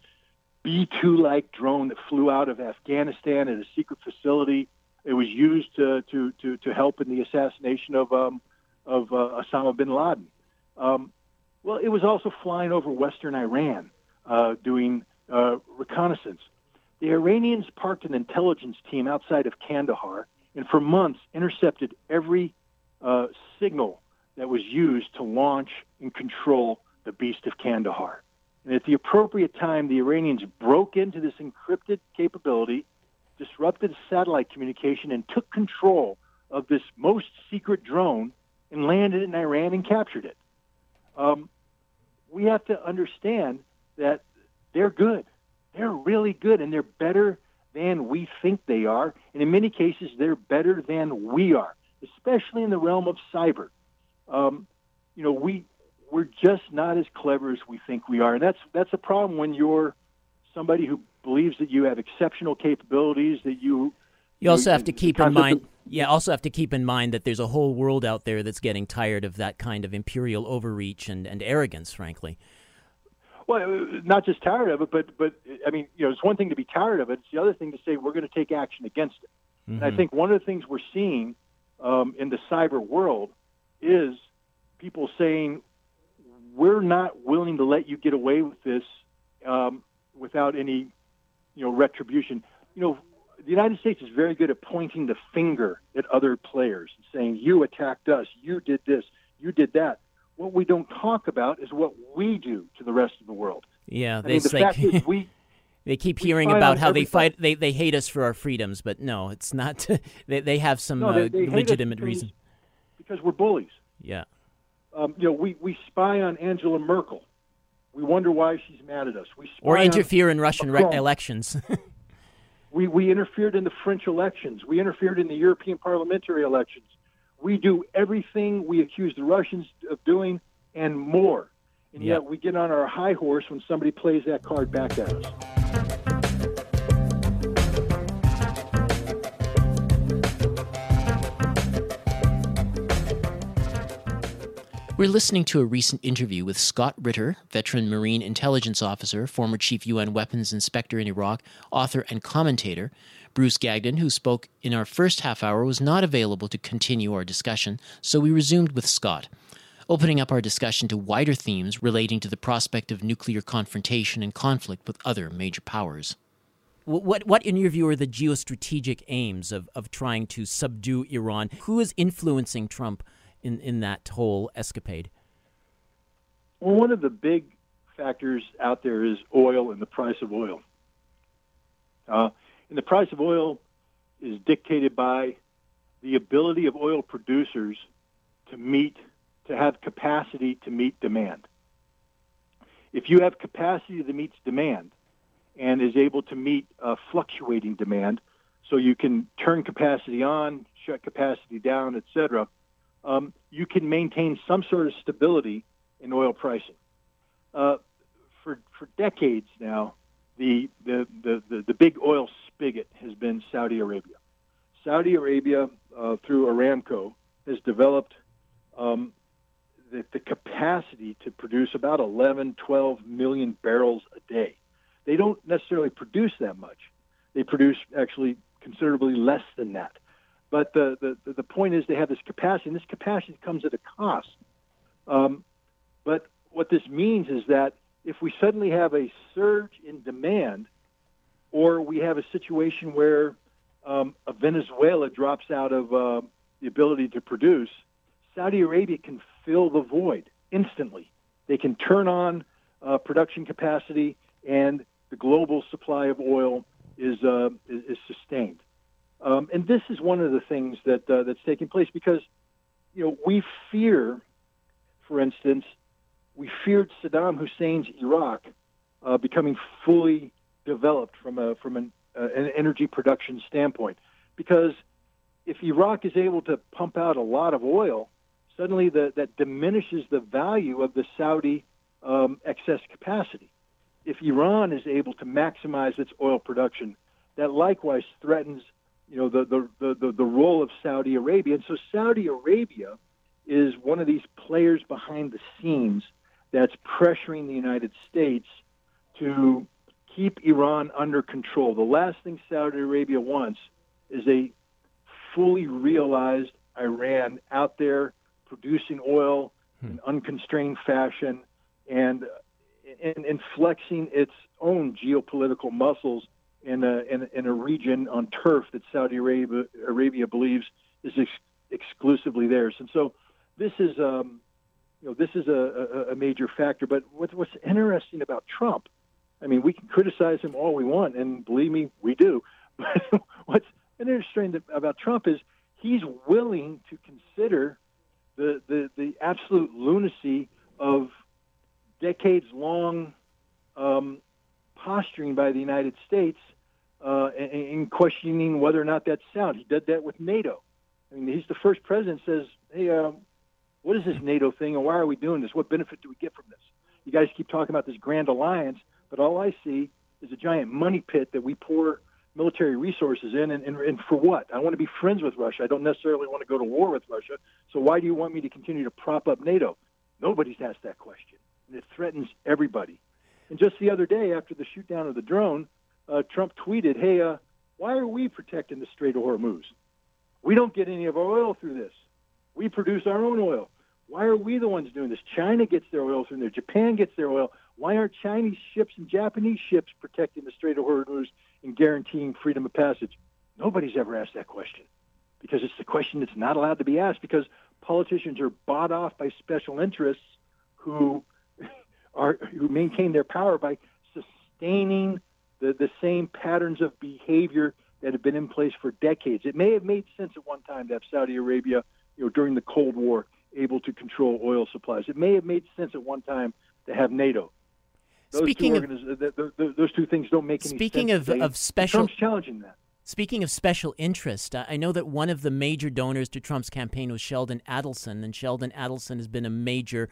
B-2-like drone that flew out of Afghanistan at a secret facility. It was used to to to, to help in the assassination of um, of uh, Osama bin Laden. Um, well, it was also flying over western Iran, uh, doing uh, reconnaissance. The Iranians parked an intelligence team outside of Kandahar and for months intercepted every uh, signal that was used to launch and control the Beast of Kandahar. And at the appropriate time, the Iranians broke into this encrypted capability, disrupted satellite communication, and took control of this most secret drone and landed in Iran and captured it. Um, we have to understand that they're good. They're really good, and they're better than we think they are. And in many cases, they're better than we are, especially in the realm of cyber. Um, you know, we we're just not as clever as we think we are, and that's that's a problem when you're somebody who believes that you have exceptional capabilities that you. You also have to keep in mind. Yeah, also have to keep in mind that there's a whole world out there that's getting tired of that kind of imperial overreach and, and arrogance, frankly. Well, uh, not just tired of it, but but I mean, you know, it's one thing to be tired of it. It's the other thing to say we're going to take action against it. Mm-hmm. And I mm-hmm. think one of the things we're seeing um, in the cyber world is people saying we're not willing to let you get away with this um, without any, you know, retribution. You know, the United States is very good at pointing the finger at other players and saying, "You attacked us. You did this. You did that." What we don't talk about is what we do to the rest of the world. Yeah, they I mean, the fact is we. They keep hearing about how they fight. They, they hate us for our freedoms, but no, it's not. they they have some no, they, they uh, legitimate reason. Because we're bullies. Yeah. Um, you know, we, we spy on Angela Merkel. We wonder why she's mad at us. We or interfere in Russian re- elections. we, we interfered in the French elections. We interfered in the European parliamentary elections. We do everything we accuse the Russians of doing and more. And yet we get on our high horse when somebody plays that card back at us. We're listening to a recent interview with Scott Ritter, veteran Marine intelligence officer, former chief UN weapons inspector in Iraq, author, and commentator. Bruce Gagnon, who spoke in our first half hour, was not available to continue our discussion, so we resumed with Scott, opening up our discussion to wider themes relating to the prospect of nuclear confrontation and conflict with other major powers. What, what, in your view, are the geostrategic aims of, of trying to subdue Iran? Who is influencing Trump in, in that whole escapade? Well, one of the big factors out there is oil and the price of oil. Uh, and the price of oil is dictated by the ability of oil producers to meet, to have capacity to meet demand. If you have capacity that meets demand and is able to meet uh, fluctuating demand, so you can turn capacity on, shut capacity down, et cetera, um, you can maintain some sort of stability in oil pricing. Uh, for for decades now, the, the the, the the big oil spigot has been Saudi Arabia. Saudi Arabia, uh, through Aramco, has developed um, the, the capacity to produce about 11, 12 million barrels a day. They don't necessarily produce that much. They produce actually considerably less than that. But the, the, the point is they have this capacity, and this capacity comes at a cost. Um, but what this means is that if we suddenly have a surge in demand, or we have a situation where um, a Venezuela drops out of uh, the ability to produce, Saudi Arabia can fill the void instantly. They can turn on uh, production capacity, and the global supply of oil is, uh, is, is sustained. Um, and this is one of the things that uh, that's taking place because, you know, we fear, for instance, we feared Saddam Hussein's Iraq uh, becoming fully developed from a from an, uh, an energy production standpoint, because if Iraq is able to pump out a lot of oil, suddenly the, that diminishes the value of the Saudi um, excess capacity. If Iran is able to maximize its oil production, that likewise threatens you know, the, the, the, the role of Saudi Arabia. And so Saudi Arabia is one of these players behind the scenes that's pressuring the United States to keep Iran under control. The last thing Saudi Arabia wants is a fully realized Iran out there producing oil hmm. in unconstrained fashion and, and, and flexing its own geopolitical muscles in a, in, in a region on turf that Saudi Arabia, Arabia believes is ex- exclusively theirs. And so this is um, you know, this is a, a, a major factor. But what's, what's interesting about Trump, I mean, we can criticize him all we want, and believe me, we do. But what's interesting about Trump is he's willing to consider the, the, the absolute lunacy of decades long um, posturing by the United States uh, in questioning whether or not that's sound. He did that with NATO. I mean, he's the first president says, "Hey, um, what is this NATO thing, and why are we doing this? What benefit do we get from this? You guys keep talking about this grand alliance, but all I see is a giant money pit that we pour military resources in, and, and, and for what? I want to be friends with Russia. I don't necessarily want to go to war with Russia. So why do you want me to continue to prop up NATO? Nobody's asked that question, and it threatens everybody. And just the other day, after the shoot down of the drone, uh, Trump tweeted, "Hey, uh, why are we protecting the Strait of Hormuz? We don't get any of our oil through this. We produce our own oil. Why are we the ones doing this? China gets their oil through there. Japan gets their oil. Why aren't Chinese ships and Japanese ships protecting the Strait of Hormuz and guaranteeing freedom of passage? Nobody's ever asked that question because it's the question that's not allowed to be asked because politicians are bought off by special interests who are who maintain their power by sustaining the, the same patterns of behavior that have been in place for decades. It may have made sense at one time to have Saudi Arabia, you know, during the Cold War, able to control oil supplies. It may have made sense at one time to have NATO. Those speaking two organiz- of, those two things don't make any speaking sense. Speaking of, of special, Trump's challenging that. Speaking of special interest, I know that one of the major donors to Trump's campaign was Sheldon Adelson, and Sheldon Adelson has been a major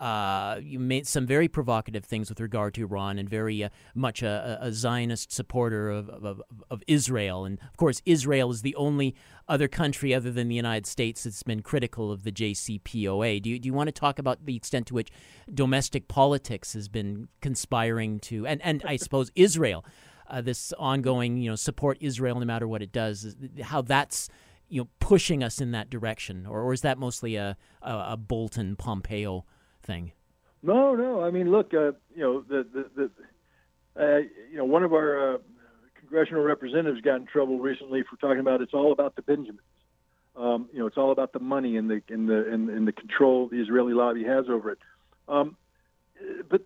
uh, you made some very provocative things with regard to Iran and very uh, much a, a, Zionist supporter of, of, of, Israel. And of course, Israel is the only other country other than the United States that's been critical of the JCPOA. Do you, do you want to talk about the extent to which domestic politics has been conspiring to, and, and I suppose Israel, uh, this ongoing you know support Israel no matter what it does, how that's you know pushing us in that direction, or, or is that mostly a, a, a Bolton Pompeo thing? No, no. I mean, look, uh, you know, the the, the uh, you know, one of our uh, congressional representatives got in trouble recently for talking about it's all about the Benjamins. Um, you know, it's all about the money and the and the and, and the control the Israeli lobby has over it. Um, but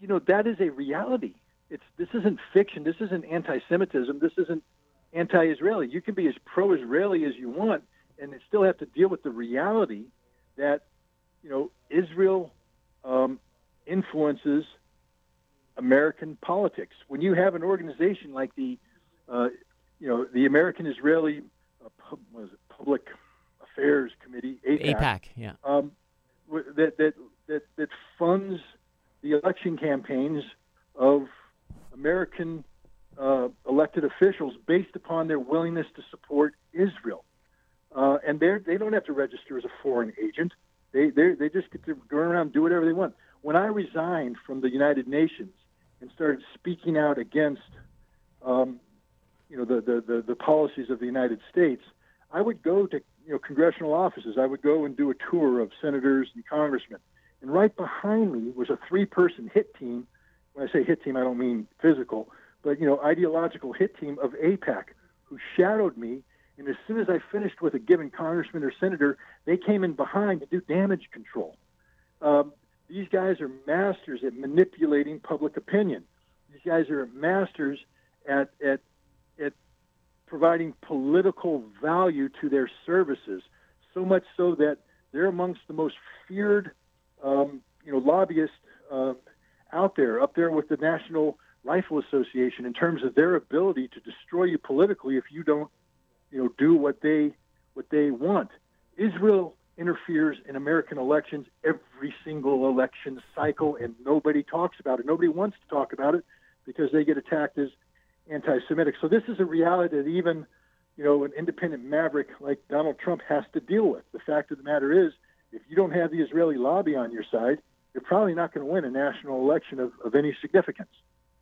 you know, that is a reality. It's this isn't fiction. This isn't anti-Semitism. This isn't anti-Israeli. You can be as pro-Israeli as you want, and still have to deal with the reality that you know, Israel um, influences American politics. When you have an organization like the, uh, you know, the American Israeli uh, it, Public Affairs Committee, AIPAC, AIPAC yeah, um, that, that that that funds the election campaigns of American uh, elected officials based upon their willingness to support Israel. Uh, and they they don't have to register as a foreign agent. They they they just get to go around and do whatever they want. When I resigned from the United Nations and started speaking out against, um, you know, the, the, the the policies of the United States, I would go to you know congressional offices. I would go and do a tour of senators and congressmen, and right behind me was a three-person hit team. When I say hit team, I don't mean physical, but you know, ideological hit team of AIPAC who shadowed me and as soon as I finished with a given congressman or senator, they came in behind to do damage control. Um, these guys are masters at manipulating public opinion. These guys are masters at, at, at providing political value to their services, so much so that they're amongst the most feared um, you know, lobbyists uh, out there, up there with the National Rifle Association in terms of their ability to destroy you politically if you don't you know, do what they what they want. Israel interferes in American elections every single election cycle, and nobody talks about it. Nobody wants to talk about it because they get attacked as anti-Semitic. So this is a reality that even you know an independent maverick like Donald Trump has to deal with. The fact of the matter is, if you don't have the Israeli lobby on your side, you're probably not going to win a national election of, of any significance.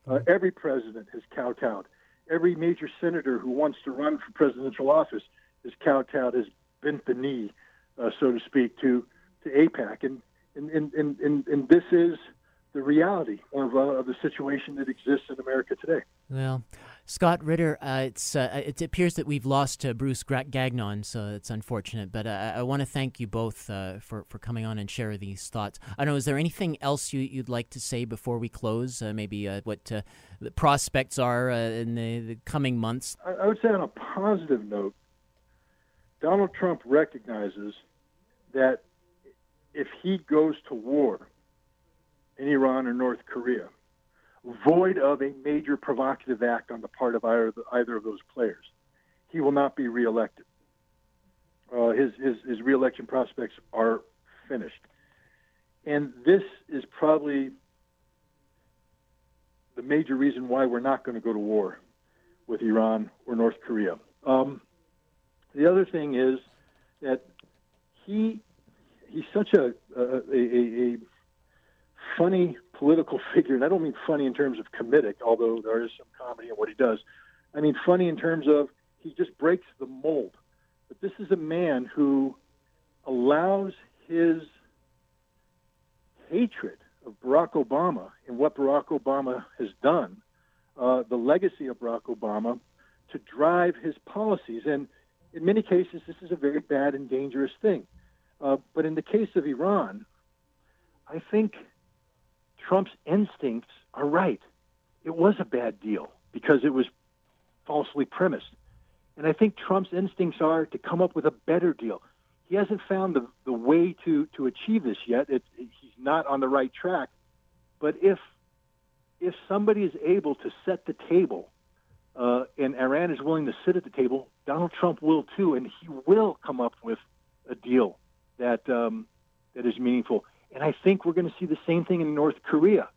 Uh, every president has kowtowed every major senator who wants to run for presidential office is kowtowed, has bent the knee, uh, so to speak, to to AIPAC, and and and and, and this is the reality of, uh, of the situation that exists in America today. Well, Scott Ritter, uh, it's, uh, it appears that we've lost uh, Bruce Gagnon, so it's unfortunate. But uh, I want to thank you both uh, for, for coming on and share these thoughts. I don't know, is there anything else you, you'd like to say before we close? Uh, maybe what the prospects are in the, the, coming months? I, I would say, on a positive note, Donald Trump recognizes that if he goes to war in Iran or North Korea, void of a major provocative act on the part of either, either of those players, he will not be reelected. Uh, his, his, his reelection prospects are finished. And this is probably the major reason why we're not going to go to war with Iran or North Korea. Um, the other thing is that he he's such a a, a, a funny political figure, and I don't mean funny in terms of comedic, although there is some comedy in what he does. I mean funny in terms of he just breaks the mold. But this is a man who allows his hatred of Barack Obama and what Barack Obama has done, uh, the legacy of Barack Obama, to drive his policies. And in many cases, this is a very bad and dangerous thing. Uh, but in the case of Iran, I think Trump's instincts are right. It was a bad deal because it was falsely premised. And I think Trump's instincts are to come up with a better deal. He hasn't found the, the way to, to achieve this yet. It, it, he's not on the right track. But if if somebody is able to set the table uh, and Iran is willing to sit at the table, Donald Trump will too, and he will come up with a deal that um, that is meaningful. And I think we're going to see the same thing in North Korea,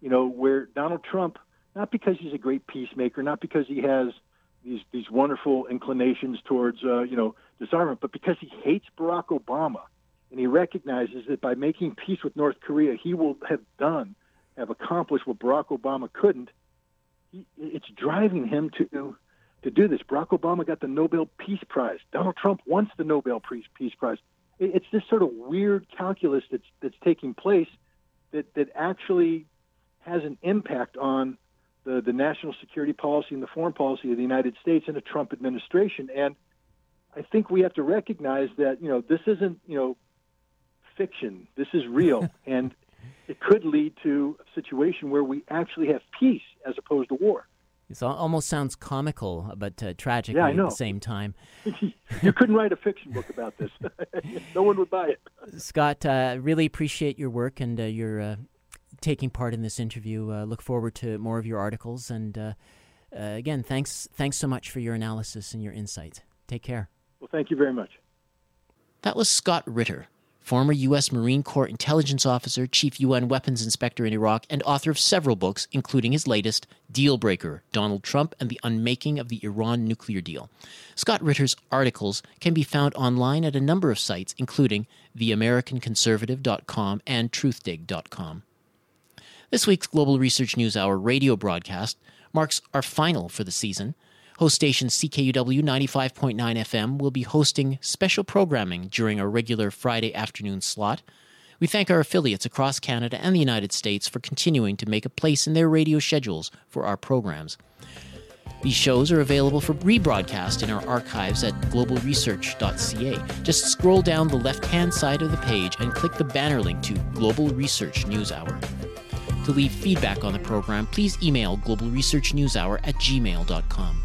you know, where Donald Trump, not because he's a great peacemaker, not because he has these these wonderful inclinations towards uh, you know disarmament, but because he hates Barack Obama, and he recognizes that by making peace with North Korea, he will have done, have accomplished what Barack Obama couldn't. He, it's driving him to to do this. Barack Obama got the Nobel Peace Prize. Donald Trump wants the Nobel Peace Prize it's this sort of weird calculus that's that's taking place that that actually has an impact on the the national security policy and the foreign policy of the United States and the Trump administration. And I think we have to recognize that you know this isn't you know fiction. This is real, and it could lead to a situation where we actually have peace as opposed to war. It almost sounds comical, but uh, tragic yeah, at the same time. you couldn't write a fiction book about this. no one would buy it. Scott, uh, really appreciate your work and uh, your uh, taking part in this interview. Uh, look forward to more of your articles. And uh, again, thanks, thanks so much for your analysis and your insight. Take care. Well, thank you very much. That was Scott Ritter former U.S. Marine Corps intelligence officer, chief UN weapons inspector in Iraq, and author of several books, including his latest, Deal Breaker Donald Trump and the Unmaking of the Iran Nuclear Deal. Scott Ritter's articles can be found online at a number of sites, including theamericanconservative.com and truthdig.com. This week's Global Research News Hour radio broadcast marks our final for the season. Host station CKUW 95.9 FM will be hosting special programming during our regular Friday afternoon slot. We thank our affiliates across Canada and the United States for continuing to make a place in their radio schedules for our programs. These shows are available for rebroadcast in our archives at globalresearch.ca. Just scroll down the left hand side of the page and click the banner link to Global Research News Hour. To leave feedback on the program, please email globalresearchnewshour at gmail.com.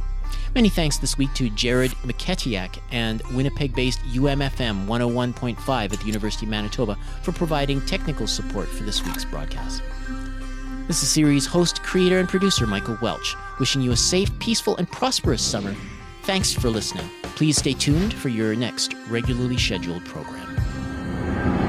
Many thanks this week to Jared McKetiak and Winnipeg based UMFM 101.5 at the University of Manitoba for providing technical support for this week's broadcast. This is series host, creator, and producer Michael Welch, wishing you a safe, peaceful, and prosperous summer. Thanks for listening. Please stay tuned for your next regularly scheduled program.